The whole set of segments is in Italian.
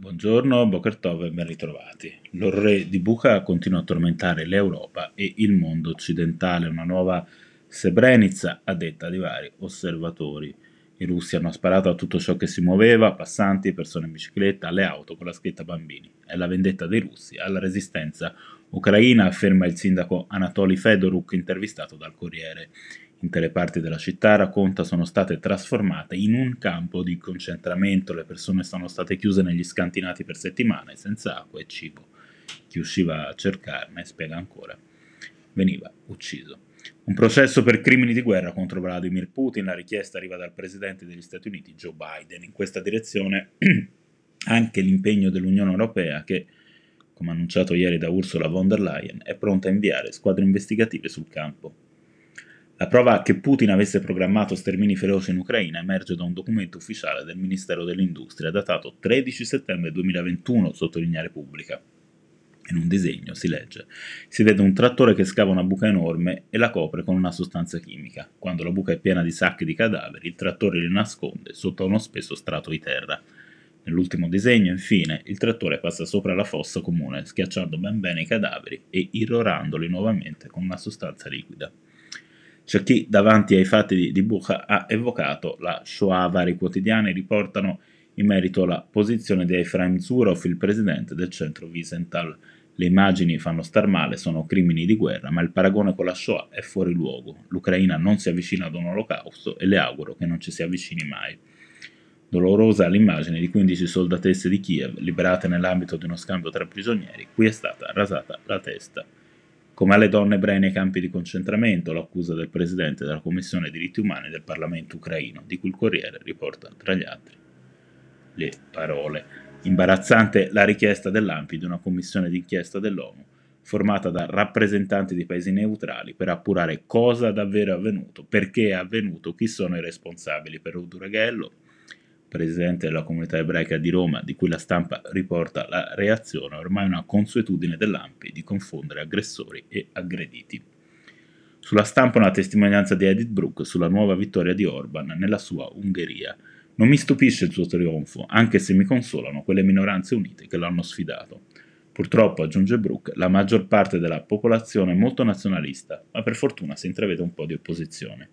Buongiorno, Bokertov e ben ritrovati. L'orre di Bucha continua a tormentare l'Europa e il mondo occidentale. Una nuova Srebrenica a detta di vari osservatori. I russi hanno sparato a tutto ciò che si muoveva, passanti, persone in bicicletta, alle auto con la scritta bambini. È la vendetta dei russi alla resistenza ucraina, afferma il sindaco Anatoly Fedoruk intervistato dal Corriere. Intere parti della città, racconta, sono state trasformate in un campo di concentramento. Le persone sono state chiuse negli scantinati per settimane, senza acqua e cibo. Chi usciva a cercarne, spiega ancora, veniva ucciso. Un processo per crimini di guerra contro Vladimir Putin. La richiesta arriva dal presidente degli Stati Uniti, Joe Biden. In questa direzione anche l'impegno dell'Unione Europea che come annunciato ieri da Ursula von der Leyen, è pronta a inviare squadre investigative sul campo. La prova che Putin avesse programmato stermini feroci in Ucraina emerge da un documento ufficiale del Ministero dell'Industria datato 13 settembre 2021, sottolinea Repubblica. In un disegno si legge: si vede un trattore che scava una buca enorme e la copre con una sostanza chimica. Quando la buca è piena di sacchi di cadaveri, il trattore li nasconde sotto uno spesso strato di terra. Nell'ultimo disegno, infine, il trattore passa sopra la fossa comune, schiacciando ben bene i cadaveri e irrorandoli nuovamente con una sostanza liquida. C'è chi, davanti ai fatti di, di Bucha, ha evocato la Shoah. Vari quotidiani riportano in merito la posizione di Efraim Zurov, il presidente del centro Wiesenthal. Le immagini fanno star male, sono crimini di guerra, ma il paragone con la Shoah è fuori luogo. L'Ucraina non si avvicina ad un olocausto e le auguro che non ci si avvicini mai. Dolorosa l'immagine di 15 soldatesse di Kiev liberate nell'ambito di uno scambio tra prigionieri, cui è stata rasata la testa. Come alle donne ebree nei campi di concentramento, l'accusa del presidente della Commissione diritti umani del Parlamento ucraino, di cui il Corriere riporta tra gli altri le parole. Imbarazzante la richiesta dell'AMPI di una commissione d'inchiesta dell'ONU, formata da rappresentanti di paesi neutrali per appurare cosa davvero è avvenuto, perché è avvenuto, chi sono i responsabili per Uduraghello, presidente della comunità ebraica di Roma, di cui la stampa riporta la reazione, ormai una consuetudine dell'AMPI di confondere aggressori e aggrediti. Sulla stampa una testimonianza di Edith Brooke sulla nuova vittoria di Orban nella sua Ungheria. Non mi stupisce il suo trionfo, anche se mi consolano quelle minoranze unite che l'hanno sfidato. Purtroppo, aggiunge Brooke, la maggior parte della popolazione è molto nazionalista, ma per fortuna si intravede un po' di opposizione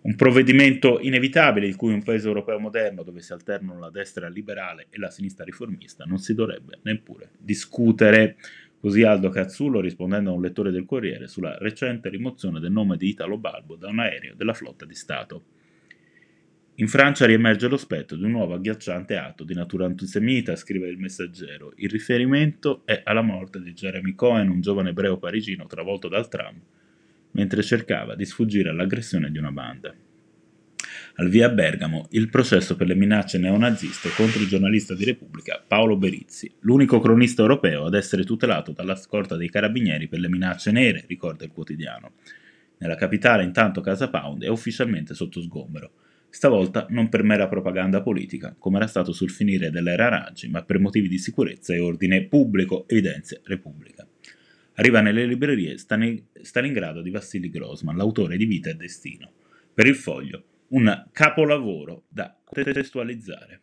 un provvedimento inevitabile di cui un paese europeo moderno, dove si alternano la destra liberale e la sinistra riformista, non si dovrebbe neppure discutere. Così Aldo Cazzullo rispondendo a un lettore del Corriere sulla recente rimozione del nome di Italo Balbo da un aereo della flotta di Stato. In Francia riemerge lo spettro di un nuovo agghiacciante atto di natura antisemita, scrive il messaggero. Il riferimento è alla morte di Jeremy Cohen, un giovane ebreo parigino travolto dal tram mentre cercava di sfuggire all'aggressione di una banda. Al via Bergamo il processo per le minacce neonaziste contro il giornalista di Repubblica Paolo Berizzi, l'unico cronista europeo ad essere tutelato dalla scorta dei carabinieri per le minacce nere, ricorda il quotidiano. Nella capitale intanto Casa Pound è ufficialmente sotto sgombero, stavolta non per mera propaganda politica, come era stato sul finire dell'era Raggi, ma per motivi di sicurezza e ordine pubblico, evidenzia Repubblica. Arriva nelle librerie Stalingrado di Vassili Grossman, l'autore di Vita e Destino. Per il foglio, un capolavoro da testualizzare.